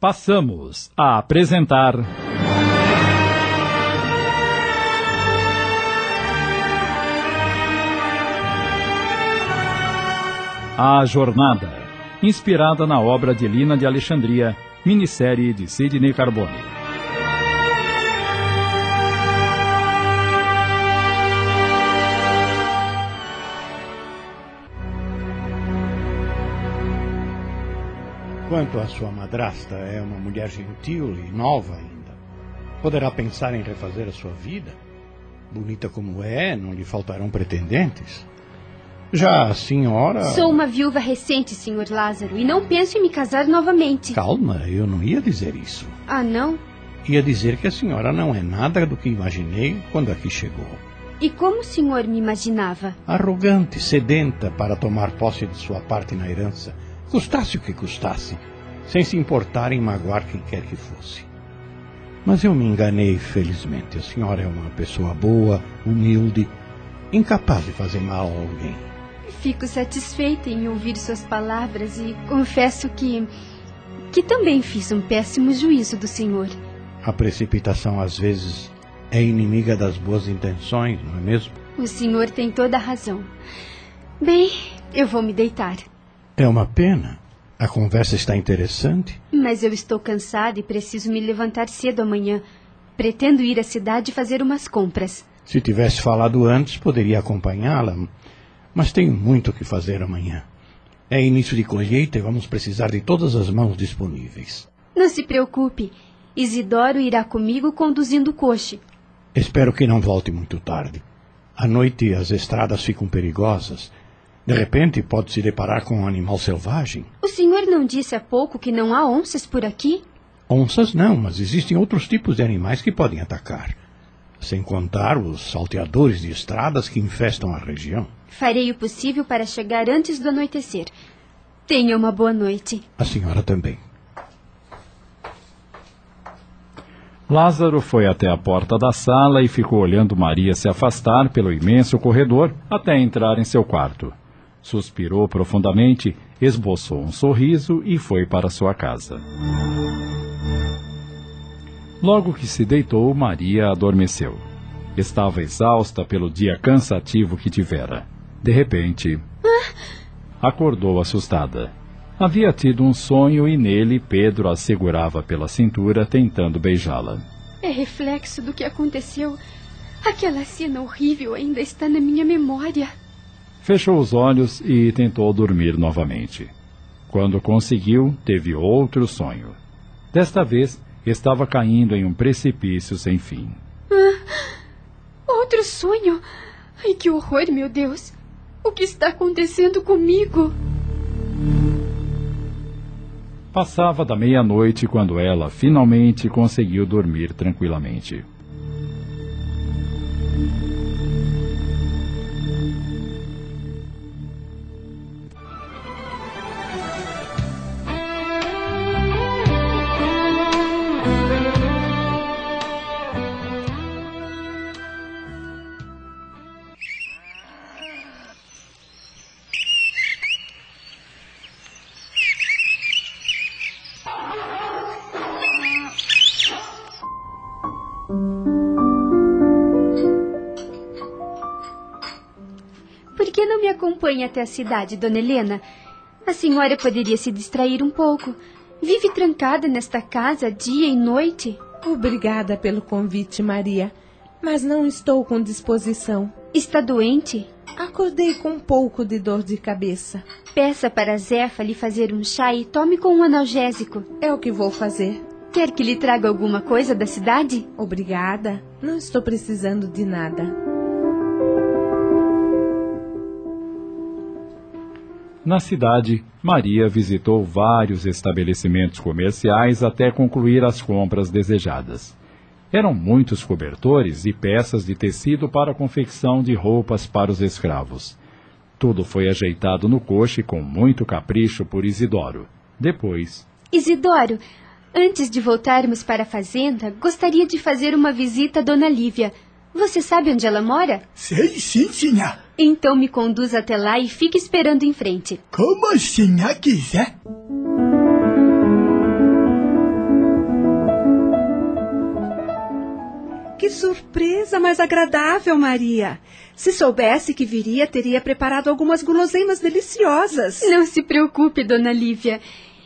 Passamos a apresentar. A Jornada, inspirada na obra de Lina de Alexandria, minissérie de Sidney Carbone. Quanto à sua madrasta, é uma mulher gentil e nova ainda. Poderá pensar em refazer a sua vida? Bonita como é, não lhe faltarão pretendentes. Já a senhora. Sou uma viúva recente, Sr. Lázaro, e não penso em me casar novamente. Calma, eu não ia dizer isso. Ah, não? Ia dizer que a senhora não é nada do que imaginei quando aqui chegou. E como o senhor me imaginava? Arrogante, sedenta para tomar posse de sua parte na herança custasse o que custasse, sem se importar em magoar quem quer que fosse. Mas eu me enganei, felizmente. A senhora é uma pessoa boa, humilde, incapaz de fazer mal a alguém. Fico satisfeita em ouvir suas palavras e confesso que. que também fiz um péssimo juízo do senhor. A precipitação, às vezes, é inimiga das boas intenções, não é mesmo? O senhor tem toda a razão. Bem, eu vou me deitar. É uma pena. A conversa está interessante. Mas eu estou cansada e preciso me levantar cedo amanhã. Pretendo ir à cidade fazer umas compras. Se tivesse falado antes, poderia acompanhá-la. Mas tenho muito o que fazer amanhã. É início de colheita e vamos precisar de todas as mãos disponíveis. Não se preocupe. Isidoro irá comigo conduzindo o coche. Espero que não volte muito tarde. À noite as estradas ficam perigosas de repente, pode se deparar com um animal selvagem. O senhor não disse há pouco que não há onças por aqui? Onças não, mas existem outros tipos de animais que podem atacar. Sem contar os salteadores de estradas que infestam a região. Farei o possível para chegar antes do anoitecer. Tenha uma boa noite. A senhora também. Lázaro foi até a porta da sala e ficou olhando Maria se afastar pelo imenso corredor até entrar em seu quarto. Suspirou profundamente, esboçou um sorriso e foi para sua casa. Logo que se deitou, Maria adormeceu. Estava exausta pelo dia cansativo que tivera. De repente, acordou assustada. Havia tido um sonho e nele Pedro a segurava pela cintura, tentando beijá-la. É reflexo do que aconteceu. Aquela cena horrível ainda está na minha memória. Fechou os olhos e tentou dormir novamente. Quando conseguiu, teve outro sonho. Desta vez, estava caindo em um precipício sem fim. Ah, outro sonho? Ai, que horror, meu Deus! O que está acontecendo comigo? Passava da meia-noite quando ela finalmente conseguiu dormir tranquilamente. Acompanhe até a cidade, dona Helena. A senhora poderia se distrair um pouco. Vive trancada nesta casa dia e noite. Obrigada pelo convite, Maria. Mas não estou com disposição. Está doente? Acordei com um pouco de dor de cabeça. Peça para Zefa lhe fazer um chá e tome com um analgésico. É o que vou fazer. Quer que lhe traga alguma coisa da cidade? Obrigada. Não estou precisando de nada. Na cidade, Maria visitou vários estabelecimentos comerciais até concluir as compras desejadas. Eram muitos cobertores e peças de tecido para a confecção de roupas para os escravos. Tudo foi ajeitado no coche com muito capricho por Isidoro. Depois. Isidoro, antes de voltarmos para a fazenda, gostaria de fazer uma visita a Dona Lívia. Você sabe onde ela mora? Sei sim, senhor. Então me conduza até lá e fique esperando em frente. Como assim, não quiser. Que surpresa mais agradável, Maria! Se soubesse que viria, teria preparado algumas guloseimas deliciosas. Não se preocupe, dona Lívia.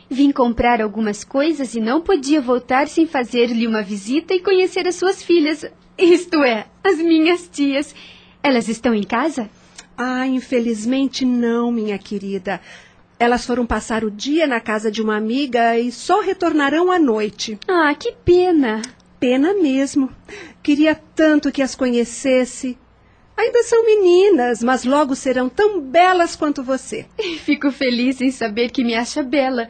Vim comprar algumas coisas e não podia voltar sem fazer-lhe uma visita e conhecer as suas filhas, isto é, as minhas tias. Elas estão em casa? Ah, infelizmente não, minha querida. Elas foram passar o dia na casa de uma amiga e só retornarão à noite. Ah, que pena. Pena mesmo. Queria tanto que as conhecesse. Ainda são meninas, mas logo serão tão belas quanto você. Fico feliz em saber que me acha bela.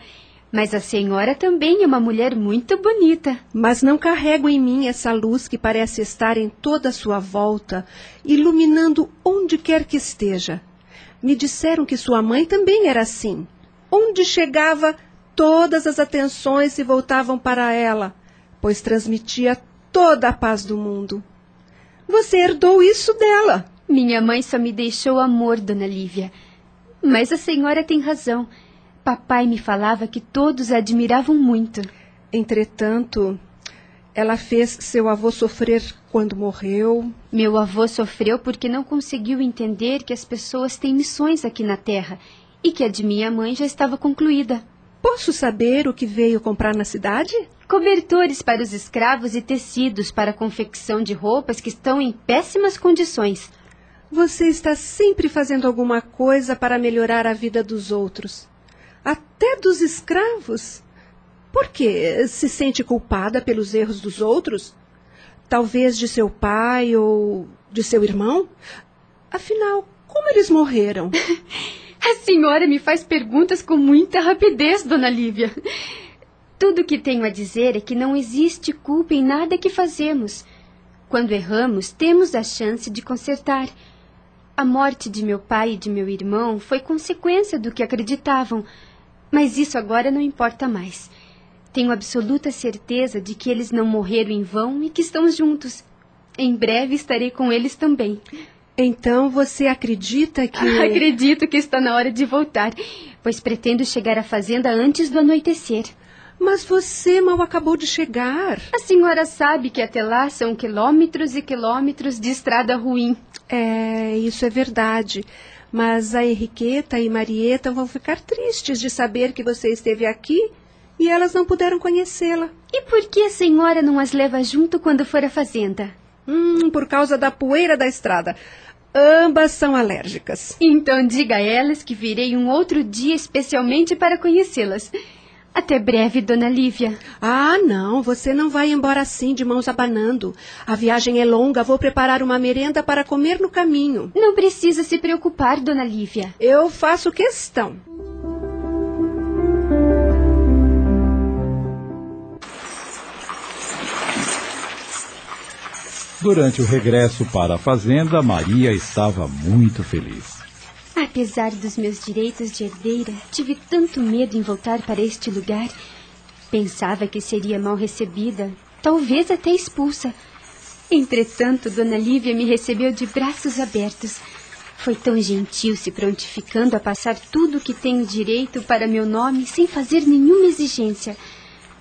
Mas a senhora também é uma mulher muito bonita. Mas não carrego em mim essa luz que parece estar em toda a sua volta, iluminando onde quer que esteja. Me disseram que sua mãe também era assim. Onde chegava, todas as atenções se voltavam para ela, pois transmitia toda a paz do mundo. Você herdou isso dela. Minha mãe só me deixou amor, dona Lívia. Mas a senhora tem razão. Papai me falava que todos a admiravam muito. Entretanto, ela fez seu avô sofrer quando morreu. Meu avô sofreu porque não conseguiu entender que as pessoas têm missões aqui na Terra e que a de minha mãe já estava concluída. Posso saber o que veio comprar na cidade? Cobertores para os escravos e tecidos para a confecção de roupas que estão em péssimas condições. Você está sempre fazendo alguma coisa para melhorar a vida dos outros até dos escravos. Por que se sente culpada pelos erros dos outros? Talvez de seu pai ou de seu irmão? Afinal, como eles morreram? A senhora me faz perguntas com muita rapidez, dona Lívia. Tudo o que tenho a dizer é que não existe culpa em nada que fazemos. Quando erramos, temos a chance de consertar. A morte de meu pai e de meu irmão foi consequência do que acreditavam, mas isso agora não importa mais. Tenho absoluta certeza de que eles não morreram em vão e que estão juntos. Em breve estarei com eles também. Então você acredita que. Acredito que está na hora de voltar, pois pretendo chegar à fazenda antes do anoitecer. Mas você mal acabou de chegar. A senhora sabe que até lá são quilômetros e quilômetros de estrada ruim. É, isso é verdade. Mas a Henriqueta e Marieta vão ficar tristes de saber que você esteve aqui e elas não puderam conhecê-la. E por que a senhora não as leva junto quando for à fazenda? Hum, por causa da poeira da estrada. Ambas são alérgicas. Então diga a elas que virei um outro dia especialmente para conhecê-las. Até breve, dona Lívia. Ah, não, você não vai embora assim, de mãos abanando. A viagem é longa, vou preparar uma merenda para comer no caminho. Não precisa se preocupar, dona Lívia. Eu faço questão. Durante o regresso para a fazenda, Maria estava muito feliz. Apesar dos meus direitos de herdeira, tive tanto medo em voltar para este lugar. Pensava que seria mal recebida, talvez até expulsa. Entretanto, Dona Lívia me recebeu de braços abertos. Foi tão gentil se prontificando a passar tudo o que tenho direito para meu nome sem fazer nenhuma exigência.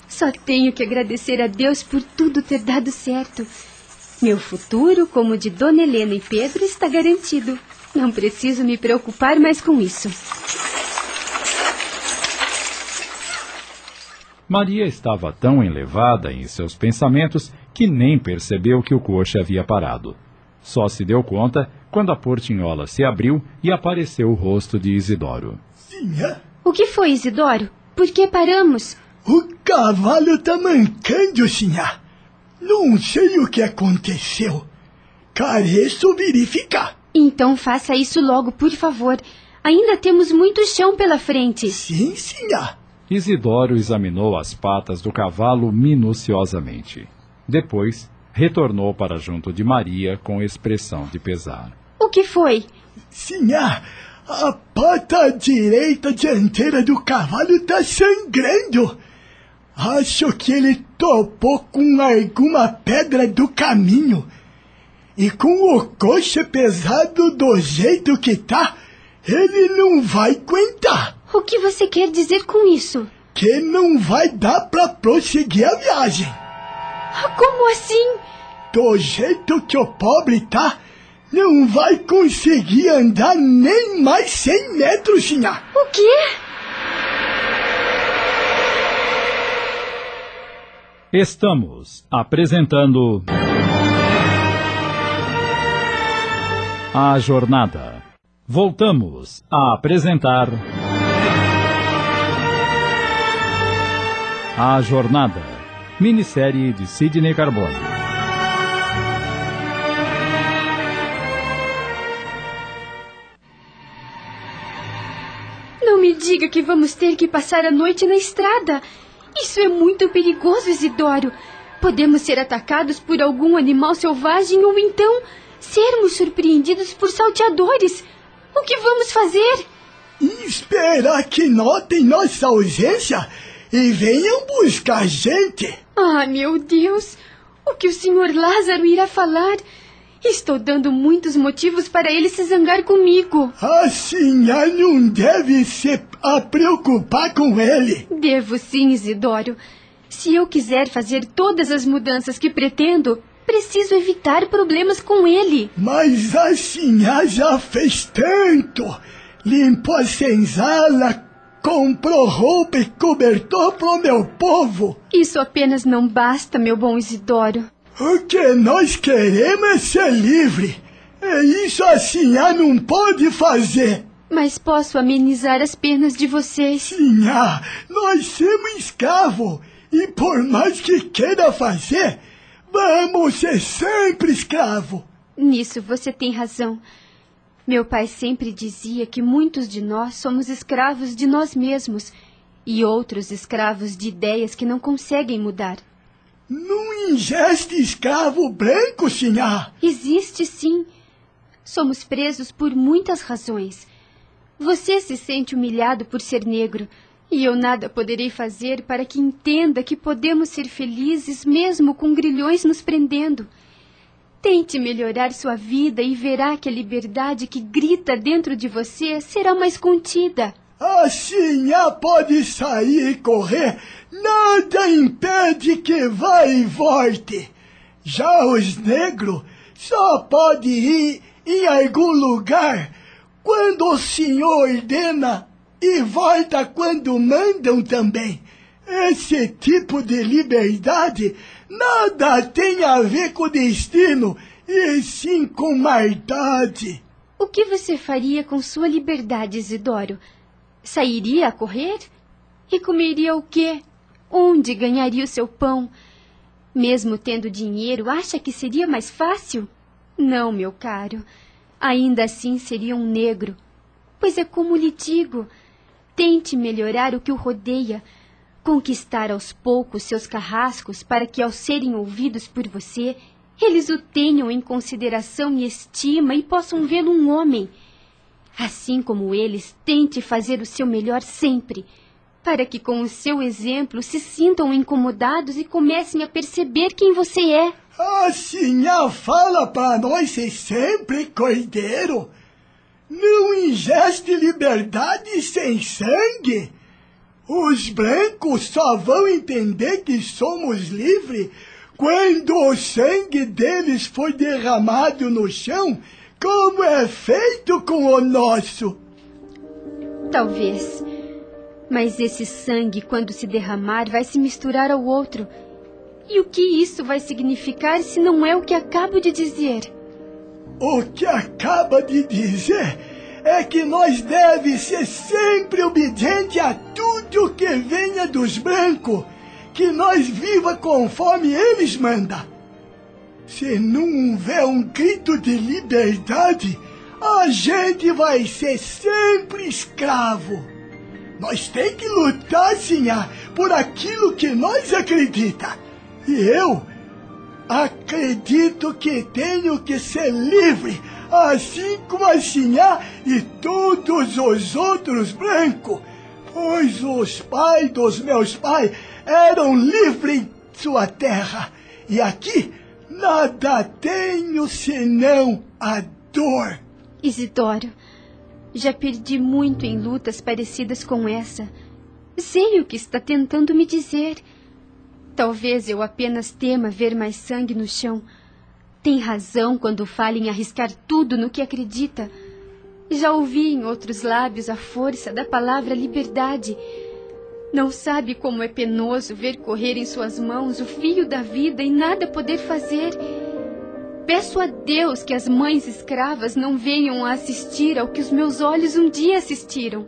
Só tenho que agradecer a Deus por tudo ter dado certo. Meu futuro, como o de Dona Helena e Pedro, está garantido. Não preciso me preocupar mais com isso. Maria estava tão elevada em seus pensamentos que nem percebeu que o coche havia parado. Só se deu conta quando a portinhola se abriu e apareceu o rosto de Isidoro. Sinha? O que foi, Isidoro? Por que paramos? O cavalo tá mancando, sinha. Não sei o que aconteceu. Careço verificar. Então faça isso logo, por favor. Ainda temos muito chão pela frente. Sim, senhor. Isidoro examinou as patas do cavalo minuciosamente. Depois, retornou para junto de Maria com expressão de pesar. O que foi? Senhor, a pata direita dianteira do cavalo está sangrando. Acho que ele topou com alguma pedra do caminho. E com o coxa pesado do jeito que tá, ele não vai aguentar. O que você quer dizer com isso? Que não vai dar para prosseguir a viagem. Como assim? do jeito que o pobre tá, não vai conseguir andar nem mais 100 metros, Sinhá. O quê? Estamos apresentando. A Jornada. Voltamos a apresentar. A Jornada. Minissérie de Sidney Carbone. Não me diga que vamos ter que passar a noite na estrada. Isso é muito perigoso, Isidoro. Podemos ser atacados por algum animal selvagem ou então sermos surpreendidos por salteadores. O que vamos fazer? Esperar que notem nossa ausência e venham buscar a gente. Ah, meu Deus! O que o senhor Lázaro irá falar? Estou dando muitos motivos para ele se zangar comigo. A senhora não deve se preocupar com ele. Devo sim, Isidoro. Se eu quiser fazer todas as mudanças que pretendo, preciso evitar problemas com ele. Mas a senhora já fez tanto. Limpou a senzala, comprou roupa e cobertor pro meu povo. Isso apenas não basta, meu bom Isidoro. O que nós queremos é ser livre. É isso a senhora não pode fazer. Mas posso amenizar as penas de vocês. Sinhá, nós somos escravos. E por mais que queira fazer, vamos ser sempre escravo. Nisso você tem razão. Meu pai sempre dizia que muitos de nós somos escravos de nós mesmos e outros escravos de ideias que não conseguem mudar. Não ingeste escravo branco, sinhá. Existe sim. Somos presos por muitas razões. Você se sente humilhado por ser negro, e eu nada poderei fazer para que entenda que podemos ser felizes mesmo com grilhões nos prendendo. Tente melhorar sua vida e verá que a liberdade que grita dentro de você será mais contida. A sinhá pode sair e correr, nada impede que vá e volte. Já os negros só pode ir em algum lugar quando o senhor ordena e volta quando mandam também. Esse tipo de liberdade nada tem a ver com destino, e sim com maldade. O que você faria com sua liberdade, Isidoro? Sairia a correr? E comeria o quê? Onde ganharia o seu pão? Mesmo tendo dinheiro, acha que seria mais fácil? Não, meu caro. Ainda assim seria um negro. Pois é como lhe digo: tente melhorar o que o rodeia, conquistar aos poucos seus carrascos para que, ao serem ouvidos por você, eles o tenham em consideração e estima e possam vê-lo um homem. Assim como eles, tente fazer o seu melhor sempre, para que com o seu exemplo se sintam incomodados e comecem a perceber quem você é. A senhora fala para nós ser sempre cordeiro. Não ingeste liberdade sem sangue. Os brancos só vão entender que somos livres quando o sangue deles foi derramado no chão, como é feito com o nosso. Talvez. Mas esse sangue, quando se derramar, vai se misturar ao outro. E o que isso vai significar se não é o que acabo de dizer? O que acaba de dizer é que nós deve ser sempre obediente a tudo que venha dos brancos, que nós viva conforme eles mandam. Se não houver um grito de liberdade, a gente vai ser sempre escravo. Nós tem que lutar, sinhá, por aquilo que nós acredita. E eu acredito que tenho que ser livre assim como a Sinhá e todos os outros brancos, pois os pais dos meus pais eram livres em sua terra, e aqui nada tenho senão a dor. Isidoro, já perdi muito em lutas parecidas com essa. Sei o que está tentando me dizer. Talvez eu apenas tema ver mais sangue no chão, Tem razão quando fala em arriscar tudo no que acredita. Já ouvi em outros lábios a força da palavra liberdade. Não sabe como é penoso ver correr em suas mãos o fio da vida e nada poder fazer. Peço a Deus que as mães escravas não venham a assistir ao que os meus olhos um dia assistiram.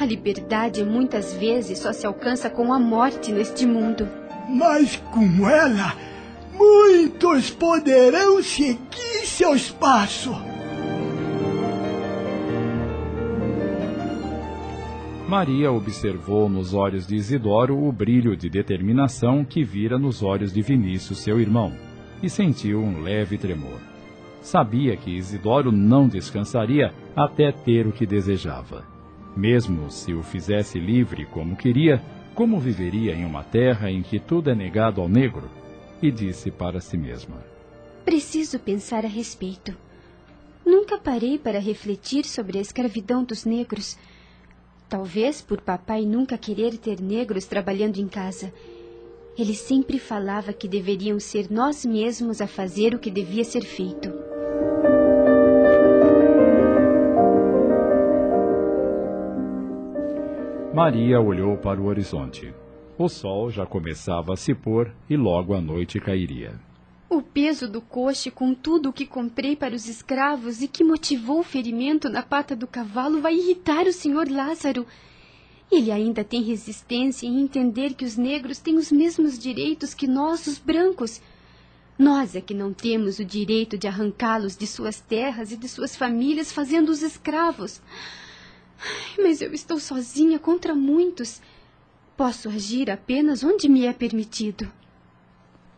A liberdade muitas vezes só se alcança com a morte neste mundo. Mas com ela, muitos poderão seguir seus passos. Maria observou nos olhos de Isidoro o brilho de determinação que vira nos olhos de Vinícius, seu irmão, e sentiu um leve tremor. Sabia que Isidoro não descansaria até ter o que desejava. Mesmo se o fizesse livre como queria, como viveria em uma terra em que tudo é negado ao negro? E disse para si mesma: Preciso pensar a respeito. Nunca parei para refletir sobre a escravidão dos negros Talvez por papai nunca querer ter negros trabalhando em casa. Ele sempre falava que deveriam ser nós mesmos a fazer o que devia ser feito. Maria olhou para o horizonte. O sol já começava a se pôr e logo a noite cairia. O peso do coche com tudo o que comprei para os escravos e que motivou o ferimento na pata do cavalo vai irritar o senhor Lázaro. Ele ainda tem resistência em entender que os negros têm os mesmos direitos que nós, os brancos. Nós é que não temos o direito de arrancá-los de suas terras e de suas famílias, fazendo-os escravos. Mas eu estou sozinha contra muitos. Posso agir apenas onde me é permitido.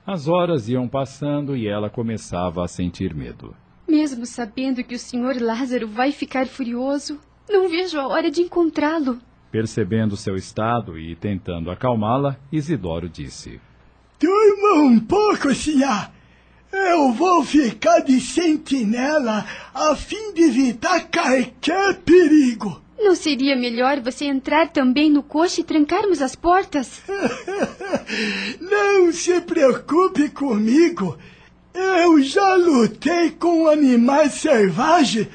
As horas iam passando e ela começava a sentir medo. Mesmo sabendo que o senhor Lázaro vai ficar furioso, não vejo a hora de encontrá-lo. Percebendo seu estado e tentando acalmá-la, Isidoro disse: Durma um pouco, senhor. Eu vou ficar de sentinela a fim de evitar qualquer perigo. Não seria melhor você entrar também no coche e trancarmos as portas? Não se preocupe comigo. Eu já lutei com animais selvagens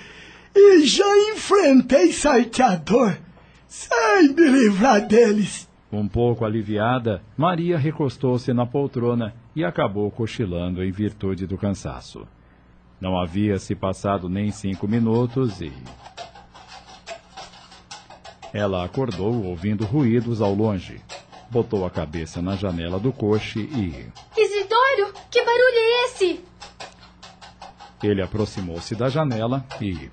e já enfrentei salteador. Sei me livrar deles. Um pouco aliviada, Maria recostou-se na poltrona e acabou cochilando em virtude do cansaço. Não havia se passado nem cinco minutos e ela acordou ouvindo ruídos ao longe. Botou a cabeça na janela do coche e. Isidoro, que barulho é esse? Ele aproximou-se da janela e.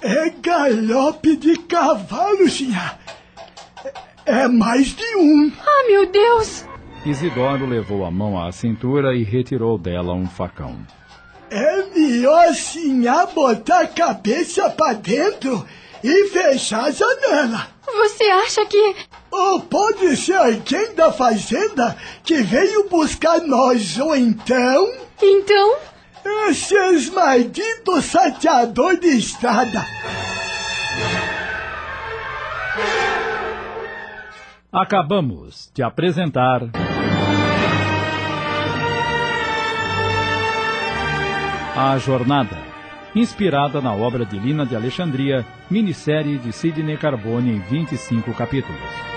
É galope de cavalo, senhor. É mais de um. Ah, meu Deus! Isidoro levou a mão à cintura e retirou dela um facão. É melhor, senhor, botar a cabeça para dentro e fechar a janela. Você acha que. Ou pode ser alguém da fazenda que veio buscar nós, ou então. Então? Esses malditos sateadores de estrada. Acabamos de apresentar. A Jornada inspirada na obra de Lina de Alexandria, minissérie de Sidney Carbone em 25 capítulos.